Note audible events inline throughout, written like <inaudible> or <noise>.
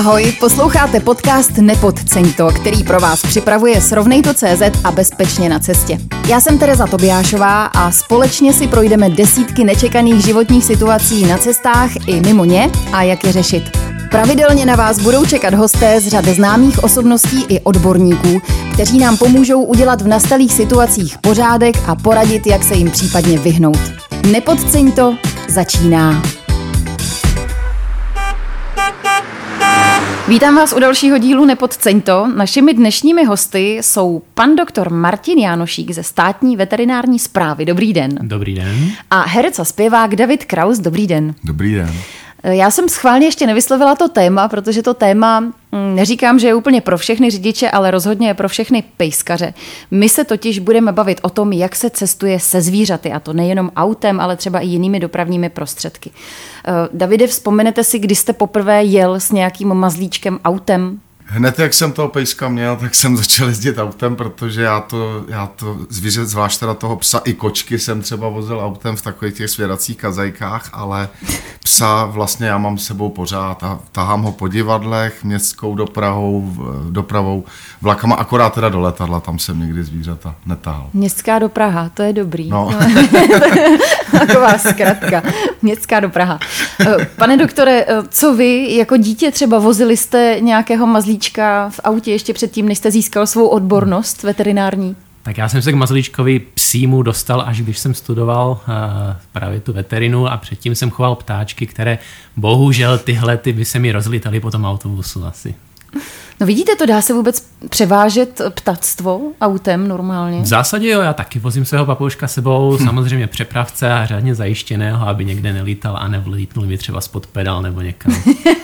Ahoj, posloucháte podcast Nepodceň to, který pro vás připravuje Srovnejto.cz a bezpečně na cestě. Já jsem Tereza Tobiášová a společně si projdeme desítky nečekaných životních situací na cestách i mimo ně a jak je řešit. Pravidelně na vás budou čekat hosté z řady známých osobností i odborníků, kteří nám pomůžou udělat v nastalých situacích pořádek a poradit, jak se jim případně vyhnout. Nepodceň to, začíná. Vítám vás u dalšího dílu Nepodceň to. Našimi dnešními hosty jsou pan doktor Martin Jánošík ze státní veterinární zprávy. Dobrý den. Dobrý den. A herec a zpěvák David Kraus. Dobrý den. Dobrý den. Já jsem schválně ještě nevyslovila to téma, protože to téma, mm, neříkám, že je úplně pro všechny řidiče, ale rozhodně je pro všechny pejskaře. My se totiž budeme bavit o tom, jak se cestuje se zvířaty, a to nejenom autem, ale třeba i jinými dopravními prostředky. Eh, Davide, vzpomenete si, kdy jste poprvé jel s nějakým mazlíčkem autem? Hned jak jsem toho pejska měl, tak jsem začal jezdit autem, protože já to, já to zvíře, zvlášť teda toho psa i kočky jsem třeba vozil autem v takových těch svědacích kazajkách, ale psa vlastně já mám s sebou pořád a tahám ho po divadlech, městskou dopravou, dopravou, vlakama, akorát teda do letadla, tam jsem nikdy zvířata netahal. Městská doprava, to je dobrý. No. <laughs> Taková zkratka. Městská doprava. Eh, Pane doktore, eh, co vy jako dítě třeba vozili jste nějakého mazlíčka v autě ještě předtím, než jste získal svou odbornost veterinární? Tak já jsem se k mazlíčkovi psímu dostal, až když jsem studoval uh, právě tu veterinu a předtím jsem choval ptáčky, které bohužel tyhle ty by se mi rozlítaly po tom autobusu asi. No vidíte, to dá se vůbec převážet ptactvo autem normálně? V zásadě jo, já taky vozím svého papouška sebou, hm. samozřejmě přepravce a řádně zajištěného, aby někde nelítal a nevlítnul mi třeba spod pedal nebo někam.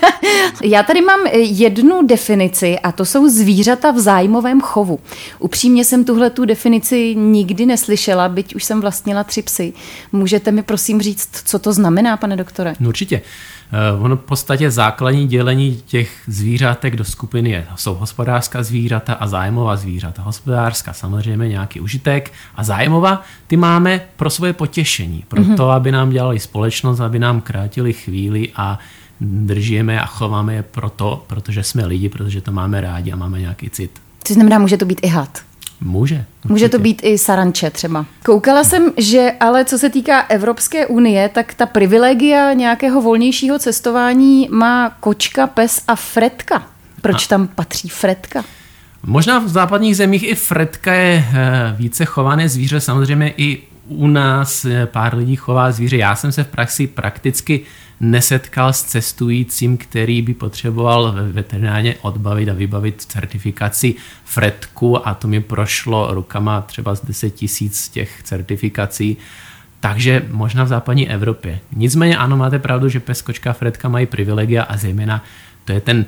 <laughs> já tady mám jednu definici a to jsou zvířata v zájmovém chovu. Upřímně jsem tuhle tu definici nikdy neslyšela, byť už jsem vlastnila tři psy. Můžete mi prosím říct, co to znamená, pane doktore? No určitě. Eh, ono v podstatě základní dělení těch zvířatek do skupiny je, jsou hospodářská zvířata a zájmová zvířata. Hospodářská samozřejmě nějaký užitek a zájmová ty máme pro svoje potěšení, pro mm-hmm. to, aby nám dělali společnost, aby nám krátili chvíli a držíme a chováme je proto, protože jsme lidi, protože to máme rádi a máme nějaký cit. Co znamená, může to být i had? Může. Určitě. Může to být i saranče třeba. Koukala jsem, že ale co se týká Evropské unie, tak ta privilegia nějakého volnějšího cestování má kočka, pes a fretka. Proč a. tam patří fretka? Možná v západních zemích i fretka je eh, více chované zvíře, samozřejmě i u nás eh, pár lidí chová zvíře. Já jsem se v praxi prakticky nesetkal s cestujícím, který by potřeboval veterinárně odbavit a vybavit certifikaci fretku a to mi prošlo rukama třeba z 10 tisíc těch certifikací. Takže možná v západní Evropě. Nicméně ano, máte pravdu, že pes, kočka, fretka mají privilegia a zejména to je ten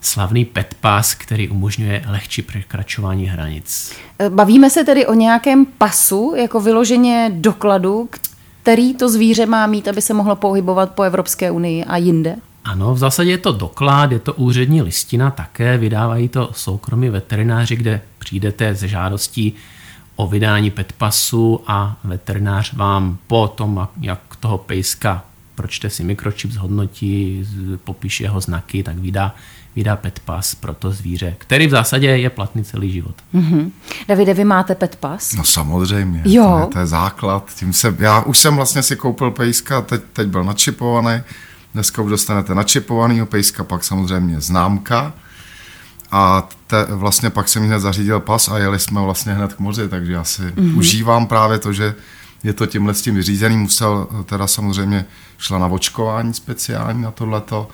slavný pet pass, který umožňuje lehčí překračování hranic. Bavíme se tedy o nějakém pasu, jako vyloženě dokladu, který to zvíře má mít, aby se mohlo pohybovat po Evropské unii a jinde? Ano, v zásadě je to doklad, je to úřední listina také, vydávají to soukromí veterináři, kde přijdete ze žádostí o vydání petpasu a veterinář vám po tom, jak toho pejska pročte si mikročip, zhodnotí, popíše jeho znaky, tak vydá vydá pet pas pro to zvíře, který v zásadě je platný celý život. Mm-hmm. Davide, vy máte pet pas? No samozřejmě, jo. To, je, to je základ. Tím se, já už jsem vlastně si koupil pejska, teď, teď byl načipovaný, dneska už dostanete načipovanýho pejska, pak samozřejmě známka, a te, vlastně pak jsem hned zařídil pas a jeli jsme vlastně hned k moři, takže já si mm-hmm. užívám právě to, že je to tímhle s tím vyřízený. Musel teda samozřejmě šla na očkování speciální na tohleto,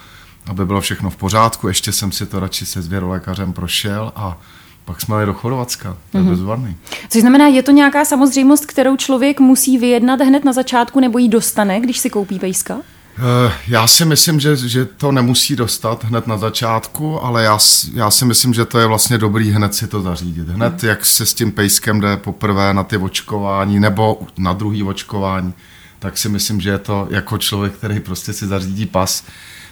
aby bylo všechno v pořádku. Ještě jsem si to radši se zvěrolékařem prošel a pak jsme jeli do Chorvatska, to je mm-hmm. bezvadný. Což znamená, je to nějaká samozřejmost, kterou člověk musí vyjednat hned na začátku nebo ji dostane, když si koupí pejska? Eh, já si myslím, že, že to nemusí dostat hned na začátku, ale já, já si myslím, že to je vlastně dobrý hned si to zařídit. Hned, mm. jak se s tím pejskem jde poprvé na ty očkování nebo na druhý očkování, tak si myslím, že je to jako člověk, který prostě si zařídí pas,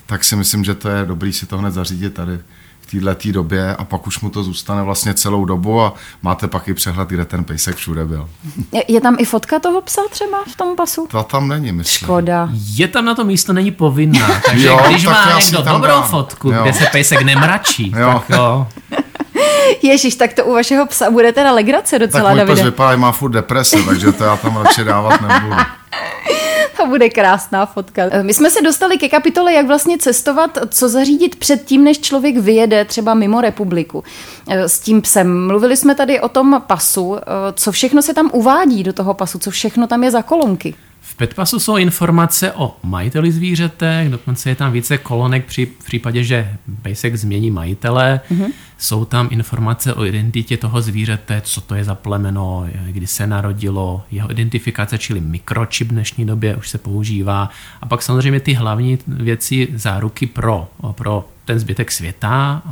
tak si myslím, že to je dobrý si to hned zařídit tady v této době a pak už mu to zůstane vlastně celou dobu a máte pak i přehled, kde ten pejsek všude byl. Je, je tam i fotka toho psa třeba v tom pasu? To tam není, myslím. Škoda. Je tam na to místo, není povinná. <laughs> Takže Jo, když tak má někdo tam dobrou dám. fotku, Jo. kde se pejsek nemračí, Jo. tak jo. <laughs> Ježíš, tak to u vašeho psa bude teda legrace Tak docela, můj pes vypadá, že má furt deprese, takže to já tam radši dávat nebudu. <laughs> To bude krásná fotka. My jsme se dostali ke kapitole, jak vlastně cestovat, co zařídit před tím, než člověk vyjede třeba mimo republiku s tím psem. Mluvili jsme tady o tom pasu, co všechno se tam uvádí do toho pasu, co všechno tam je za kolonky. Petpasu jsou informace o majiteli zvířete, dokonce je tam více kolonek při v případě, že pejsek změní majitele. Mm-hmm. Jsou tam informace o identitě toho zvířete, co to je za plemeno, kdy se narodilo, jeho identifikace, čili mikročip v dnešní době už se používá. A pak samozřejmě ty hlavní věci, záruky pro, pro ten zbytek světa,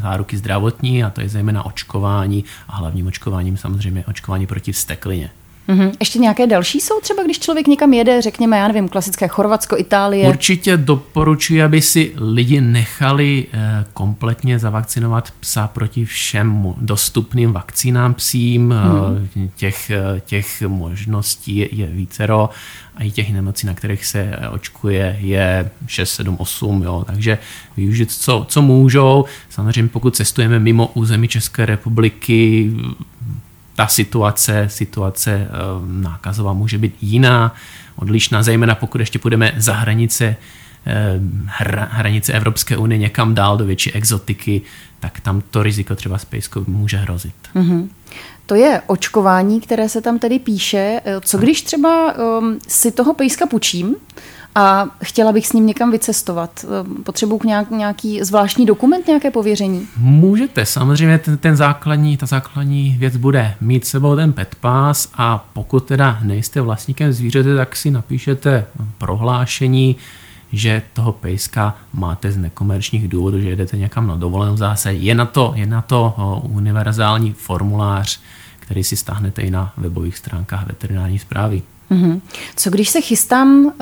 záruky zdravotní, a to je zejména očkování a hlavním očkováním samozřejmě očkování proti vzteklině. Mhm. Ještě nějaké další jsou třeba, když člověk někam jede, řekněme, já nevím, klasické Chorvatsko, Itálie. Určitě doporučuji, aby si lidi nechali eh, kompletně zavakcinovat psa proti všem dostupným vakcínám psím. Hmm. Těch, eh, těch možností je, vícero a i těch nemocí, na kterých se očkuje, je 6, 7, 8. Jo. Takže využít, co, co můžou. Samozřejmě pokud cestujeme mimo území České republiky, ta situace, situace nákazová může být jiná, odlišná, zejména pokud ještě půjdeme za hranice hra, hranice Evropské unie někam dál do větší exotiky, tak tam to riziko třeba s pejskou může hrozit. Mm-hmm. To je očkování, které se tam tedy píše. Co když třeba um, si toho pejska půjčím a chtěla bych s ním někam vycestovat? Potřebuji nějak, nějaký zvláštní dokument, nějaké pověření? Můžete, samozřejmě ten, ten základní, ta základní věc bude mít sebou ten pet pass a pokud teda nejste vlastníkem zvířete, tak si napíšete prohlášení, že toho pejska máte z nekomerčních důvodů, že jedete někam na dovolenou zase. Je na to, je na to univerzální formulář, který si stáhnete i na webových stránkách veterinární zprávy. Mm-hmm. Co když se chystám um,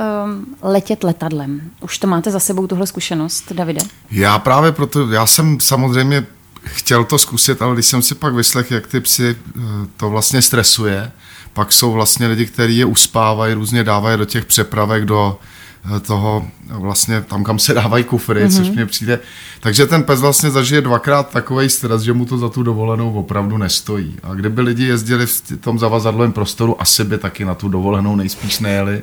letět letadlem? Už to máte za sebou tuhle zkušenost, Davide? Já právě proto, já jsem samozřejmě chtěl to zkusit, ale když jsem si pak vyslechl, jak ty psy to vlastně stresuje, pak jsou vlastně lidi, kteří je uspávají, různě dávají do těch přepravek, do toho vlastně tam, kam se dávají kufry, mm-hmm. což mě přijde. Takže ten pes vlastně zažije dvakrát takový stres, že mu to za tu dovolenou opravdu nestojí. A kdyby lidi jezdili v tom zavazadlovém prostoru, asi by taky na tu dovolenou nejspíš nejeli.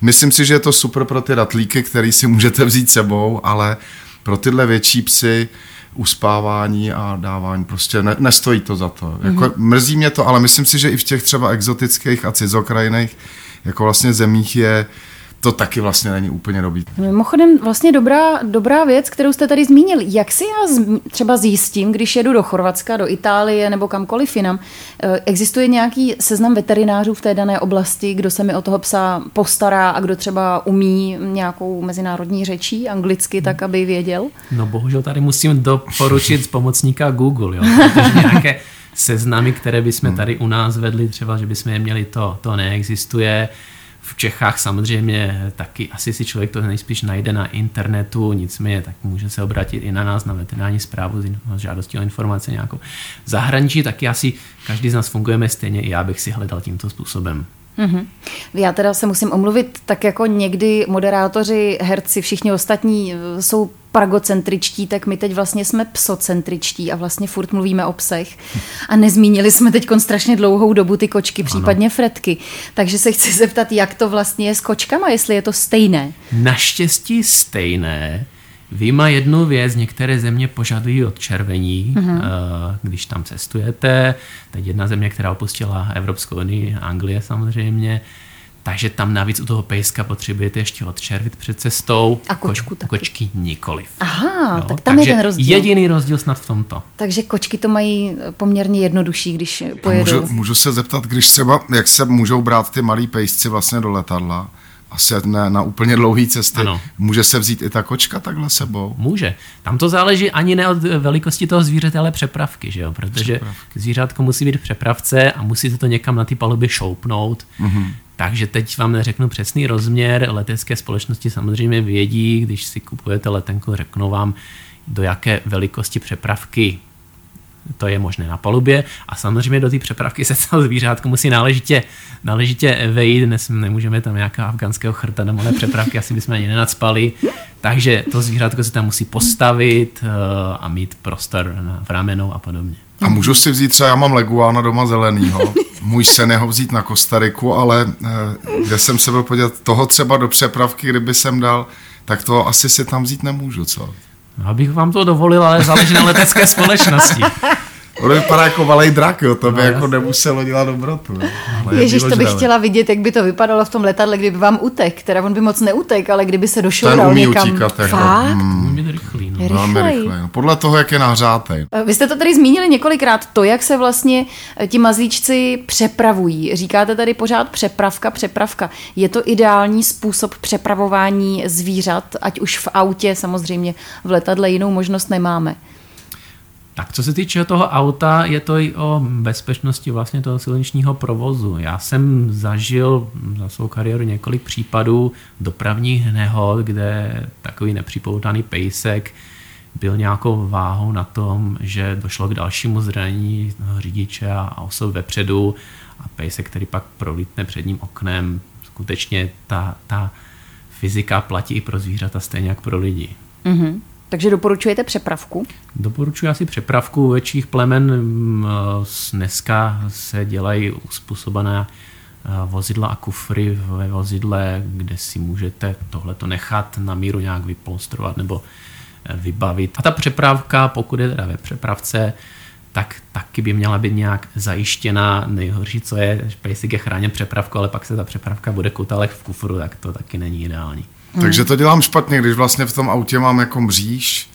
Myslím si, že je to super pro ty ratlíky, který si můžete vzít sebou, ale pro tyhle větší psy uspávání a dávání prostě ne, nestojí to za to. Mm-hmm. Jako, mrzí mě to, ale myslím si, že i v těch třeba exotických a cizokrajinných jako vlastně zemích je to taky vlastně není úplně dobrý. Mimochodem vlastně dobrá, dobrá věc, kterou jste tady zmínil. Jak si já z, třeba zjistím, když jedu do Chorvatska, do Itálie nebo kamkoliv jinam, existuje nějaký seznam veterinářů v té dané oblasti, kdo se mi o toho psa postará a kdo třeba umí nějakou mezinárodní řečí anglicky, tak aby věděl? No bohužel tady musím doporučit z pomocníka Google, jo, protože <laughs> nějaké seznamy, které bychom tady u nás vedli, třeba, že bychom je měli, to, to neexistuje. V Čechách samozřejmě taky asi si člověk to nejspíš najde na internetu, nicméně tak může se obrátit i na nás, na veterinární zprávu s žádostí o informace nějakou. V zahraničí taky asi každý z nás fungujeme stejně, i já bych si hledal tímto způsobem. Mm-hmm. Já teda se musím omluvit, tak jako někdy moderátoři, herci, všichni ostatní jsou pragocentričtí, tak my teď vlastně jsme psocentričtí a vlastně furt mluvíme o psech. A nezmínili jsme teď strašně dlouhou dobu ty kočky, případně fretky. Takže se chci zeptat, jak to vlastně je s kočkama, jestli je to stejné. Naštěstí stejné. Vyjma jednu věc, některé země požadují odčervení, mm-hmm. když tam cestujete. Teď jedna země, která opustila Evropskou unii, Anglie samozřejmě, takže tam navíc u toho pejska potřebujete ještě odčervit před cestou. A kočku taky. Kočky nikoliv. Aha, no, tak tam je ten rozdíl. Jediný rozdíl snad v tomto. Takže kočky to mají poměrně jednodušší, když pojedou. Můžu, můžu se zeptat, když třeba, jak se můžou brát ty malí pejsci vlastně do letadla? asi ne, na úplně dlouhé cesty. Ano. Může se vzít i ta kočka takhle sebou? Může. Tam to záleží ani ne od velikosti toho zvířete, ale přepravky, že jo? protože přepravky. zvířátko musí být v přepravce a musí se to někam na ty palubě šoupnout. Mm-hmm. Takže teď vám neřeknu přesný rozměr. Letecké společnosti samozřejmě vědí, když si kupujete letenku, řeknou vám, do jaké velikosti přepravky to je možné na palubě a samozřejmě do té přepravky se to zvířátko musí náležitě, náležitě vejít, dnes nemůžeme tam nějaká afganského chrta nebo přepravky, asi bychom ani nenacpali, takže to zvířátko se tam musí postavit eh, a mít prostor v ramenou a podobně. A můžu si vzít třeba, já mám leguána doma zelenýho, <laughs> můj sen ho vzít na Kostariku, ale eh, kde jsem se byl podívat, toho třeba do přepravky, kdyby jsem dal, tak to asi si tam vzít nemůžu, co? Abych vám to dovolil, ale záleží na letecké společnosti. <laughs> Ono vypadá jako malý drak, jo, to by no, jako nemuselo dělat dobrotu. Ježíš, to bych chtěla vidět, jak by to vypadalo v tom letadle, kdyby vám utek. Teda on by moc neutek, ale kdyby se došel Ten umí někam. utíkat. Jako, Fakt? Hmm, rychlý, no. Velmi rychlý. No. Podle toho, jak je nahřátej. Eh, vy jste to tady zmínili několikrát, to, jak se vlastně eh, ti mazlíčci přepravují. Říkáte tady pořád přepravka, přepravka. Je to ideální způsob přepravování zvířat, ať už v autě, samozřejmě v letadle jinou možnost nemáme. Tak co se týče toho auta, je to i o bezpečnosti vlastně toho silničního provozu. Já jsem zažil za svou kariéru několik případů dopravních nehod, kde takový nepřipoutaný pejsek byl nějakou váhou na tom, že došlo k dalšímu zranění řidiče a osob vepředu a pejsek, který pak prolítne předním oknem. Skutečně ta, ta fyzika platí i pro zvířata stejně jak pro lidi. Mm-hmm. Takže doporučujete přepravku? Doporučuji asi přepravku větších plemen. Dneska se dělají uspůsobené eh, vozidla a kufry ve vozidle, kde si můžete tohleto nechat na míru nějak vypolstrovat nebo vybavit. A ta přepravka, pokud je teda ve přepravce, tak taky by měla být nějak zajištěná. Nejhorší, co je, že pejsik je chráněn přepravku, ale pak se ta přepravka bude kutalek v kufru, tak to taky není ideální. Hmm. Takže to dělám špatně, když vlastně v tom autě mám jako mříž,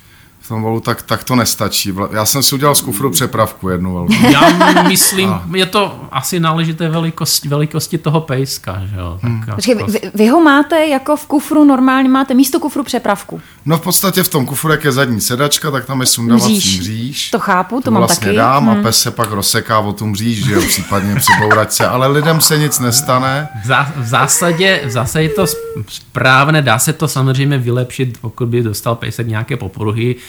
v tom volu, tak, tak to nestačí. Já jsem si udělal z kufru přepravku jednu velkou. <laughs> Já myslím, a. je to asi náležité velikosti, velikosti toho pejska. Že jo? Tak hmm. Počkej, vy, vy ho máte jako v kufru, normálně máte místo kufru přepravku? No v podstatě v tom kufru, jak je zadní sedačka, tak tam je sundavací mříž. mříž. To chápu, to, to mám vlastně taky. dám hmm. a pes se pak rozseká o tu mříž, že jo, případně při bouračce, ale lidem se nic nestane. V, zá, v zásadě, v zásadě to správné, dá se to samozřejmě vylepšit, pokud by dostal pejsek nějaké popruhy, uh,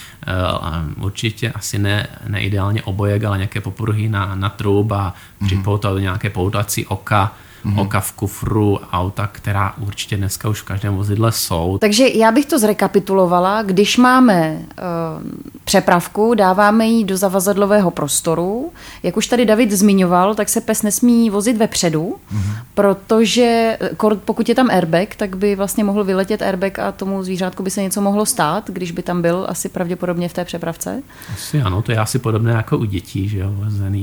určitě asi ne, neideálně obojek, ale nějaké popruhy na, na trub a připoutat do nějaké poutací oka, mm-hmm. oka v kufru, auta, která určitě dneska už v každém vozidle jsou. Takže já bych to zrekapitulovala. Když máme uh, přepravku, dáváme ji do zavazadlového prostoru. Jak už tady David zmiňoval, tak se pes nesmí vozit vepředu, mm-hmm. protože pokud je tam airbag, tak by vlastně mohl vyletět airbag a tomu zvířátku by se něco mohlo stát, když by tam byl asi pravděpodobně v té přepravce. Asi ano, to je asi podobné jako u dětí, že jo,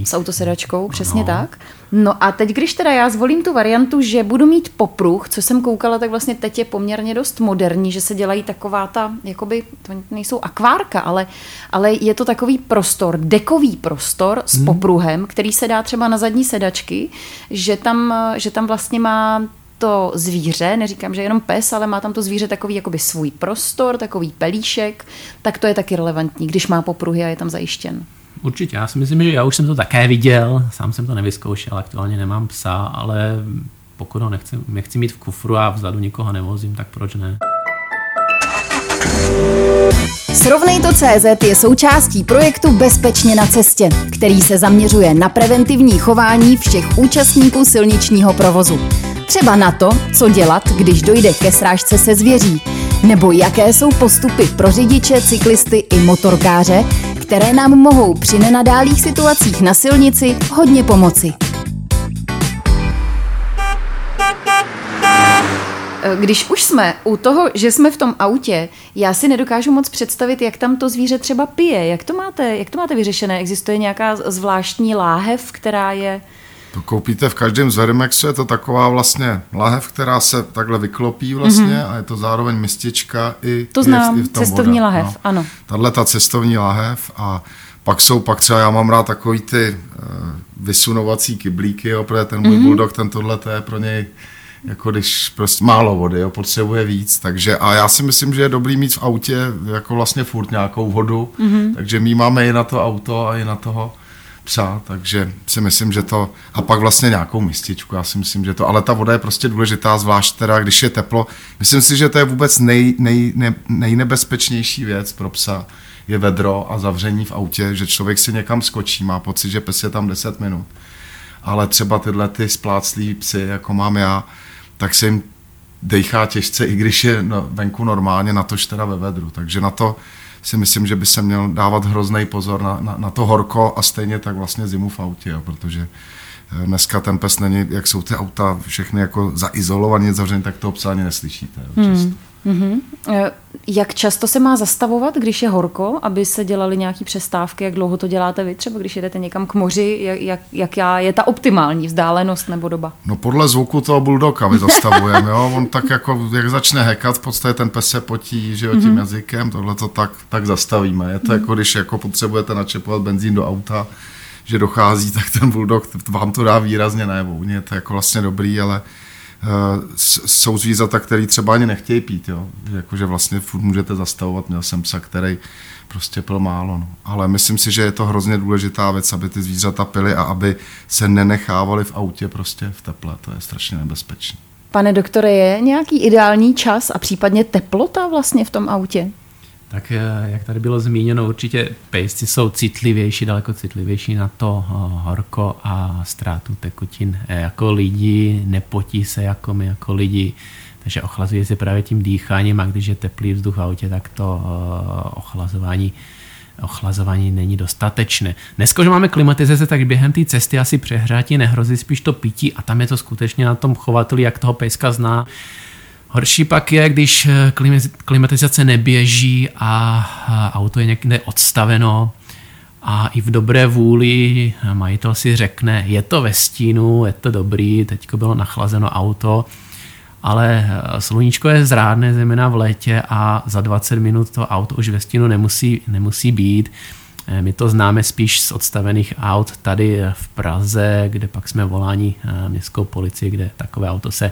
S autosedačkou, přesně ano. tak. No a teď, když teda já zvolím tu variantu, že budu mít popruh, co jsem koukala, tak vlastně teď je poměrně dost moderní, že se dělají taková ta, jakoby, to nejsou akvárka, ale, ale je to takový prostor, dekový prostor s hmm. popruhem, který se dá třeba na zadní sedačky, že tam, že tam vlastně má to zvíře, neříkám, že jenom pes, ale má tam to zvíře takový jakoby svůj prostor, takový pelíšek, tak to je taky relevantní, když má popruhy a je tam zajištěn. Určitě, já si myslím, že já už jsem to také viděl, sám jsem to nevyzkoušel, aktuálně nemám psa, ale pokud ho nechci, nechci mít v kufru a vzadu nikoho nevozím, tak proč ne? Srovnej to CZ je součástí projektu Bezpečně na cestě, který se zaměřuje na preventivní chování všech účastníků silničního provozu. Třeba na to, co dělat, když dojde ke srážce se zvěří, nebo jaké jsou postupy pro řidiče, cyklisty i motorkáře, které nám mohou při nenadálých situacích na silnici hodně pomoci. Když už jsme u toho, že jsme v tom autě, já si nedokážu moc představit, jak tam to zvíře třeba pije. Jak to máte, jak to máte vyřešené? Existuje nějaká zvláštní láhev, která je to koupíte v každém z Verimexu, je to taková vlastně lahev, která se takhle vyklopí vlastně mm-hmm. a je to zároveň mistička i To znám, i v tom cestovní voda. lahev, no. ano. Tahle ta cestovní lahev a pak jsou pak třeba, já mám rád takový ty uh, vysunovací kyblíky, jo, protože ten můj mm-hmm. bulldog, ten tohle, to je pro něj jako když prostě málo vody, jo, potřebuje víc, takže a já si myslím, že je dobrý mít v autě jako vlastně furt nějakou vodu, mm-hmm. takže my máme i na to auto a i na toho psa, takže si myslím, že to, a pak vlastně nějakou mističku, já si myslím, že to, ale ta voda je prostě důležitá, zvlášť teda, když je teplo. Myslím si, že to je vůbec nej, nej, ne, nejnebezpečnější věc pro psa, je vedro a zavření v autě, že člověk si někam skočí, má pocit, že pes je tam 10 minut. Ale třeba tyhle ty spláclí psy, jako mám já, tak se jim dejchá těžce, i když je venku normálně, na tož teda ve vedru. Takže na to si myslím, že by se měl dávat hrozný pozor na, na, na to horko a stejně tak vlastně zimu v autě, jo, protože eh, dneska ten pes není, jak jsou ty auta všechny jako zaizolovaně, zavřený, tak toho psa ani neslyšíte. Jo, hmm. Mm-hmm. Jak často se má zastavovat, když je horko, aby se dělaly nějaké přestávky? Jak dlouho to děláte vy? Třeba když jedete někam k moři, jak, jak, jaká je ta optimální vzdálenost nebo doba? No podle zvuku toho bulldoga my zastavujeme. jo? On tak jako, jak začne hekat, v podstatě ten pes se potí že jo, tím mm-hmm. jazykem, tohle to tak, tak zastavíme. Je to mm-hmm. jako, když jako potřebujete načepovat benzín do auta, že dochází, tak ten bulldog vám to dá výrazně najevo. Je to jako vlastně dobrý, ale jsou zvířata, které třeba ani nechtějí pít, jo. Jakože vlastně furt můžete zastavovat. Měl jsem psa, který prostě pil málo. No. Ale myslím si, že je to hrozně důležitá věc, aby ty zvířata pily a aby se nenechávali v autě prostě v teple. To je strašně nebezpečné. Pane doktore, je nějaký ideální čas a případně teplota vlastně v tom autě? Tak eh, jak tady bylo zmíněno, určitě pejsci jsou citlivější, daleko citlivější na to eh, horko a ztrátu tekutin. Eh, jako lidi, nepotí se jako my jako lidi, takže ochlazuje se právě tím dýcháním a když je teplý vzduch v autě, tak to ochlazování ochlazování není dostatečné. Dneska, že máme klimatizace, tak během té cesty asi přehrátí nehrozí spíš to pití a tam je to skutečně na tom chovateli, jak toho pejska zná, Horší pak je, když eh, klimatizace neběží a auto je někde odstaveno a i v dobré vůli majitel si řekne, je to ve stínu, je to dobrý, teď bylo nachlazeno auto, ale eh, sluníčko je zrádné zejména v létě a za 20 minut to auto už ve stínu nemusí, nemusí být. Eh, my to známe spíš z odstavených aut tady v Praze, kde pak jsme voláni městskou policii, kde takové auto se Eh,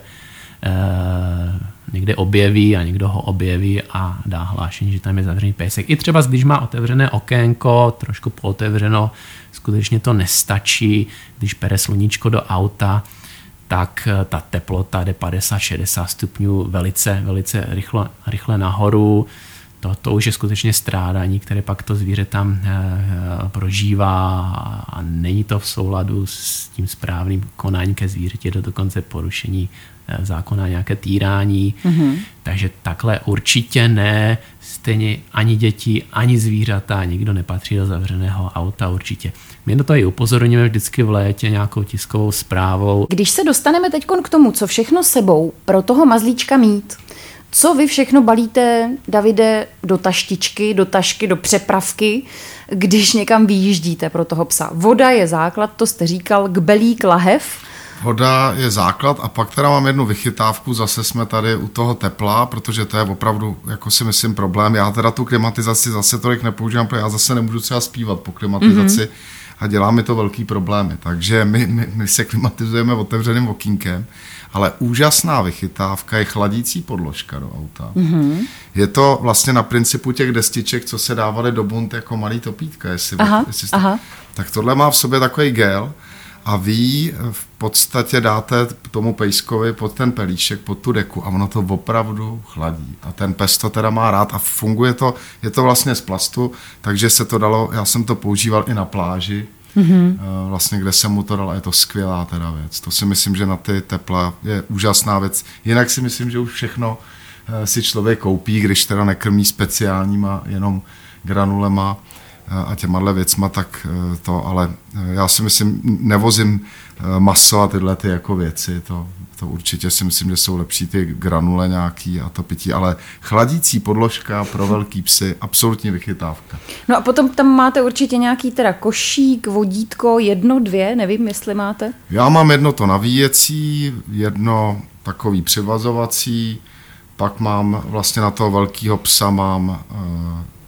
někde objeví a někdo ho objeví a dá hlášení, že tam je zavřený pejsek. I třeba když má otevřené okénko, trošku pootevřeno, skutečně to nestačí, když pere sluníčko do auta, tak eh, ta teplota jde 50-60 stupňů velice, velice rychle, rychle nahoru. To, to už je skutečně strádání, které pak to zvíře tam e, prožívá a není to v souladu s tím správným konáním ke zvířeti, je to dokonce porušení Eh, zákona nějaké týrání. Mm-hmm. Takže takhle určitě ne. Stejně ani děti, ani zvířata, nikdo nepatří do zavřeného auta určitě. My na to i upozorňujeme vždycky v létě nějakou tiskovou zprávou. Když se dostaneme teď k tomu, co všechno sebou pro toho mazlíčka mít, co vy všechno balíte, Davide, do taštičky, do tašky, do přepravky, když někam vyjíždíte pro toho psa? Voda je základ, to jste říkal, kbelík, lahev. Voda je základ a pak teda mám jednu vychytávku, zase jsme tady u toho tepla, protože to je opravdu, jako si myslím, problém. Já teda tu klimatizaci zase tolik nepoužívám, protože já zase nemůžu třeba zpívat po klimatizaci mm-hmm. a dělá mi to velký problémy. Takže my, my, my se klimatizujeme otevřeným okýnkem, ale úžasná vychytávka je chladící podložka do auta. Mm-hmm. Je to vlastně na principu těch destiček, co se dávaly do bunt jako malý topítka, jestli, aha, jestli jste, aha. tak tohle má v sobě takový gel, a vy v podstatě dáte tomu pejskovi pod ten pelíšek, pod tu deku a ono to opravdu chladí. A ten pes to teda má rád a funguje to, je to vlastně z plastu, takže se to dalo, já jsem to používal i na pláži, mm-hmm. vlastně kde jsem mu to dal a je to skvělá teda věc. To si myslím, že na ty tepla je úžasná věc. Jinak si myslím, že už všechno eh, si člověk koupí, když teda nekrmí speciálníma jenom granulema a těma věcma, tak eh, to, ale eh, já si myslím, nevozím eh, maso a tyhle ty jako věci, to, to určitě si myslím, že jsou lepší ty granule nějaký a to pití, ale chladící podložka pro velký psy, absolutní vychytávka. No a potom tam máte určitě nějaký teda košík, vodítko, jedno, dvě, nevím, jestli máte? Já mám jedno to navíjecí, jedno takový přivazovací, pak mám vlastně na toho velkého psa mám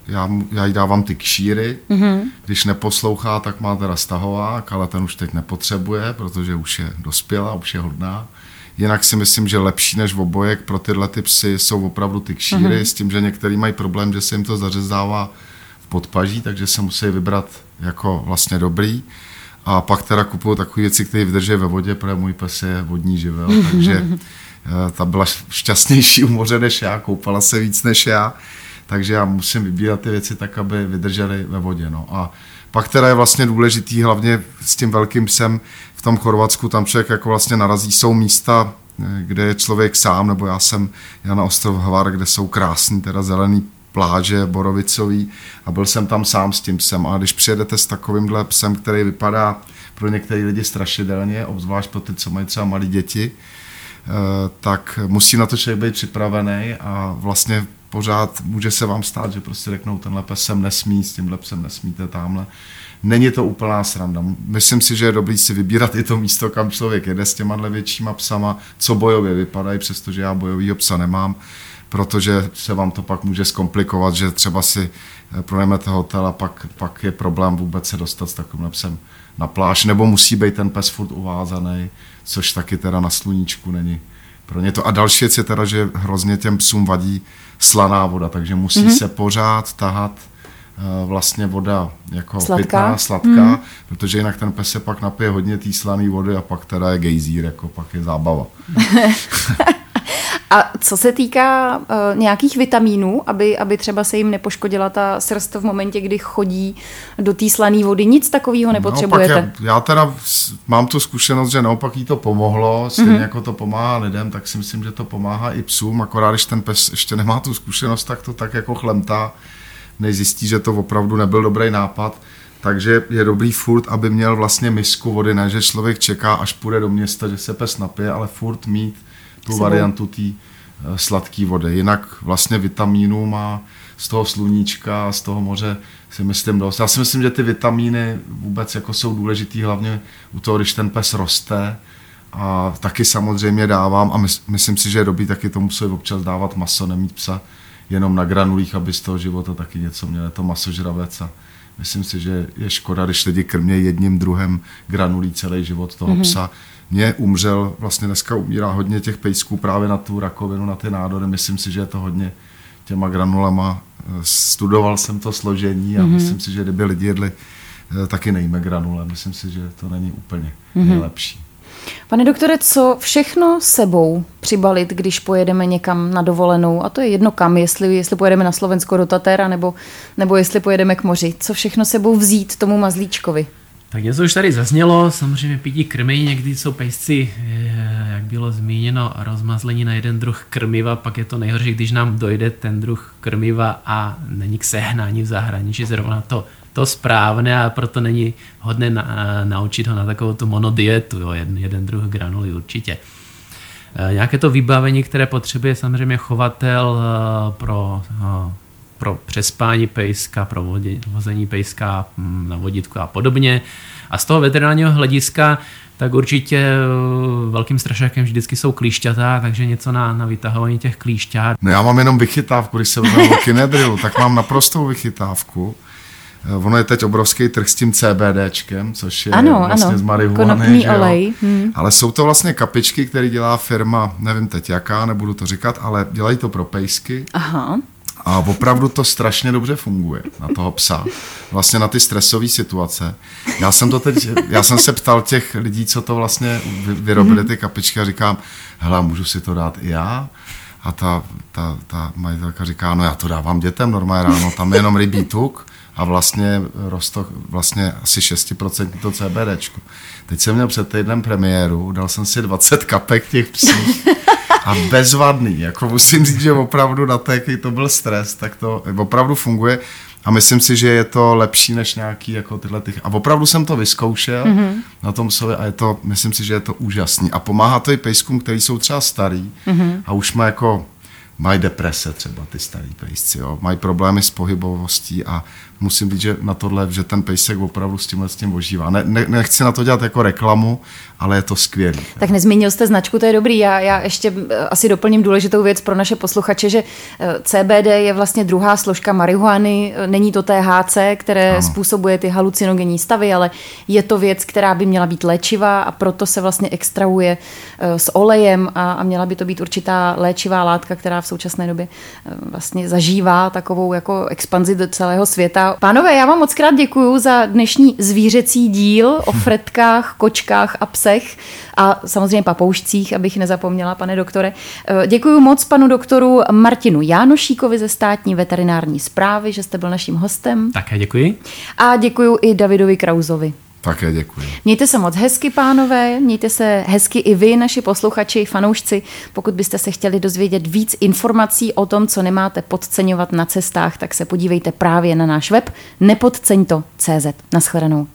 já, já jí dávám ty kšíry, mm-hmm. když neposlouchá, tak má teda stahovák, ale ten už teď nepotřebuje, protože už je dospělá, už je hodná. Jinak si myslím, že lepší než obojek pro tyhle ty psy jsou opravdu ty kšíry, mm-hmm. s tím, že některý mají problém, že se jim to zařezává v podpaží, takže se musí vybrat jako vlastně dobrý. A pak teda kupuju takové věci, které vydrží ve vodě, protože můj pes je vodní živel, <laughs> takže eh, ta byla šťastnější u moře než já, koupala se víc než já, takže já musím vybírat ty věci tak, aby vydržely ve vodě. No. A pak teda je vlastně důležitý, hlavně s tím velkým psem v tom Chorvatsku, tam člověk jako vlastně narazí, jsou místa, eh, kde je člověk sám, nebo já jsem já na ostrov Hvar, kde jsou krásný, teda zelený pláže borovicový a byl jsem tam sám s tím psem. A když přijedete s takovýmhle psem, který vypadá pro některé lidi strašidelně, obzvlášť pro ty, co mají třeba malé děti, eh, tak musí na to člověk být připravený a vlastně pořád může se vám stát, že prostě řeknou, tenhle pes sem nesmí, s tímhle psem nesmíte tamhle. Není to úplná sranda. Myslím si, že je dobrý si vybírat i to místo, kam člověk jede s těma většíma psama, co bojově vypadají, přestože já bojovýho psa nemám protože se vám to pak může zkomplikovat, že třeba si eh, pronajmete hotel a pak, pak je problém vůbec se dostat s takovým psem na pláž, nebo musí být ten pes furt uvázaný, což taky teda na sluníčku není pro ně to. A další věc je teda, že hrozně těm psům vadí slaná voda, takže musí mm-hmm. se pořád tahat uh, vlastně voda jako sladká. pitná, sladká, mm. protože jinak ten pes se pak napije hodně té slané vody a pak teda je gejzír, jako pak je zábava. <laughs> A co se týká uh, nějakých vitamínů, aby, aby třeba se jim nepoškodila ta srst v momentě, kdy chodí do té slané vody, nic takového nepotřebujete? Naopak, já, já teda mám tu zkušenost, že naopak jí to pomohlo, stejně mm-hmm. jako to pomáhá lidem, tak si myslím, že to pomáhá i psům, akorát když ten pes ještě nemá tu zkušenost, tak to tak jako chlemtá, než zjistí, že to opravdu nebyl dobrý nápad. Takže je dobrý furt, aby měl vlastně misku vody, ne že člověk čeká, až půjde do města, že se pes napije, ale furt mít tu sebou. variantu té eh, sladké vody. Jinak vlastně vitamínů má z toho sluníčka a z toho moře si myslím dost. Já si myslím, že ty vitamíny vůbec jako jsou důležitý hlavně u toho, když ten pes roste a taky samozřejmě dávám a myslím si, že je dobrý taky tomu se občas dávat maso, nemít psa jenom na granulích, aby z toho života taky něco měl, to masožravec a myslím si, že je škoda, když lidi krmějí jedním druhem granulí celý život toho mm-hmm. psa, mě umřel, vlastně dneska umírá hodně těch pejsků právě na tu rakovinu, na ty nádory. Myslím si, že je to hodně těma granulama. Studoval jsem to složení a mm-hmm. myslím si, že kdyby lidi jedli, eh, taky nejme granule. Myslím si, že to není úplně mm-hmm. nejlepší. Pane doktore, co všechno sebou přibalit, když pojedeme někam na dovolenou? A to je jedno kam, jestli, jestli pojedeme na Slovensko do Tatera, nebo, nebo jestli pojedeme k moři. Co všechno sebou vzít tomu mazlíčkovi? Tak něco už tady zaznělo, samozřejmě pití krmy, někdy jsou pejsci, eh, jak bylo zmíněno, rozmazlení na jeden druh krmiva, pak je to nejhorší, když nám dojde ten druh krmiva a není k sehnání v zahraničí zrovna to, to správné a proto není hodné na, naučit ho na takovou tu monodietu, jo, jeden, jeden druh granulí určitě. Eh, nějaké to vybavení, které potřebuje samozřejmě chovatel eh, pro pro přespání pejska, pro vození pejska mm, na vodítku a podobně. A z toho veterinárního hlediska tak určitě eh, velkým strašákem vždycky jsou klíšťata, takže něco na, na vytahování těch klíšťat. No já mám jenom vychytávku, když se vezmu kinedrilu, tak mám naprostou vychytávku. Eh, ono je teď obrovský trh s tím CBDčkem, což je ano, vlastně ano. z marihuany. olej. Hmm. Ale jsou to vlastně kapičky, které dělá firma, nevím teď jaká, nebudu to říkat, ale dělají to pro pejsky. Aha. A opravdu to strašně dobře funguje na toho psa. Vlastně na ty stresové situace. Já jsem to teď, já jsem se ptal těch lidí, co to vlastně vyrobili ty kapičky a říkám, hele, můžu si to dát i já? A ta, ta, ta majitelka říká, no já to dávám dětem normálně ráno, tam je jenom rybí tuk a vlastně rosto vlastně asi 6% to CBDčko. Teď jsem měl před týdnem premiéru, dal jsem si 20 kapek těch psů a bezvadný. Jako musím říct, že opravdu na to, jaký to byl stres, tak to opravdu funguje. A myslím si, že je to lepší než nějaký jako tyhle ty... A opravdu jsem to vyzkoušel mm-hmm. na tom sobě a je to, myslím si, že je to úžasný. A pomáhá to i pejskům, kteří jsou třeba starý mm-hmm. a už má jako mají deprese třeba ty starý pejsci, jo? mají problémy s pohybovostí a musím říct, že na tohle, že ten pejsek opravdu s tímhle s tím ožívá. Ne, ne, nechci na to dělat jako reklamu, ale je to skvělé. Tak nezmínil jste značku, to je dobrý. Já, já ještě eh, asi doplním důležitou věc pro naše posluchače, že eh, CBD je vlastně druhá složka marihuany. Eh, není to THC, které ano. způsobuje ty halucinogenní stavy, ale je to věc, která by měla být léčivá a proto se vlastně extrahuje s olejem a, a měla by to být určitá léčivá látka, která v současné době eh, vlastně zažívá takovou jako expanzi do celého světa. Pánové, já vám moc krát děkuji za dnešní zvířecí díl o fretkách, kočkách a psech a samozřejmě papoušcích, abych nezapomněla, pane doktore. Eh, děkuji moc panu doktoru Martinu Jánošíkovi ze státní veterinární zprávy, že jste byl naším hostem. Také děkuji. A děkuji i Davidovi Krauzovi. Také děkuji. Mějte se moc hezky, pánové, mějte se hezky i vy, naši posluchači, fanoušci. Pokud byste se chtěli dozvědět víc informací o tom, co nemáte podceňovat na cestách, tak se podívejte právě na náš web nepodceňto.cz. Naschledanou.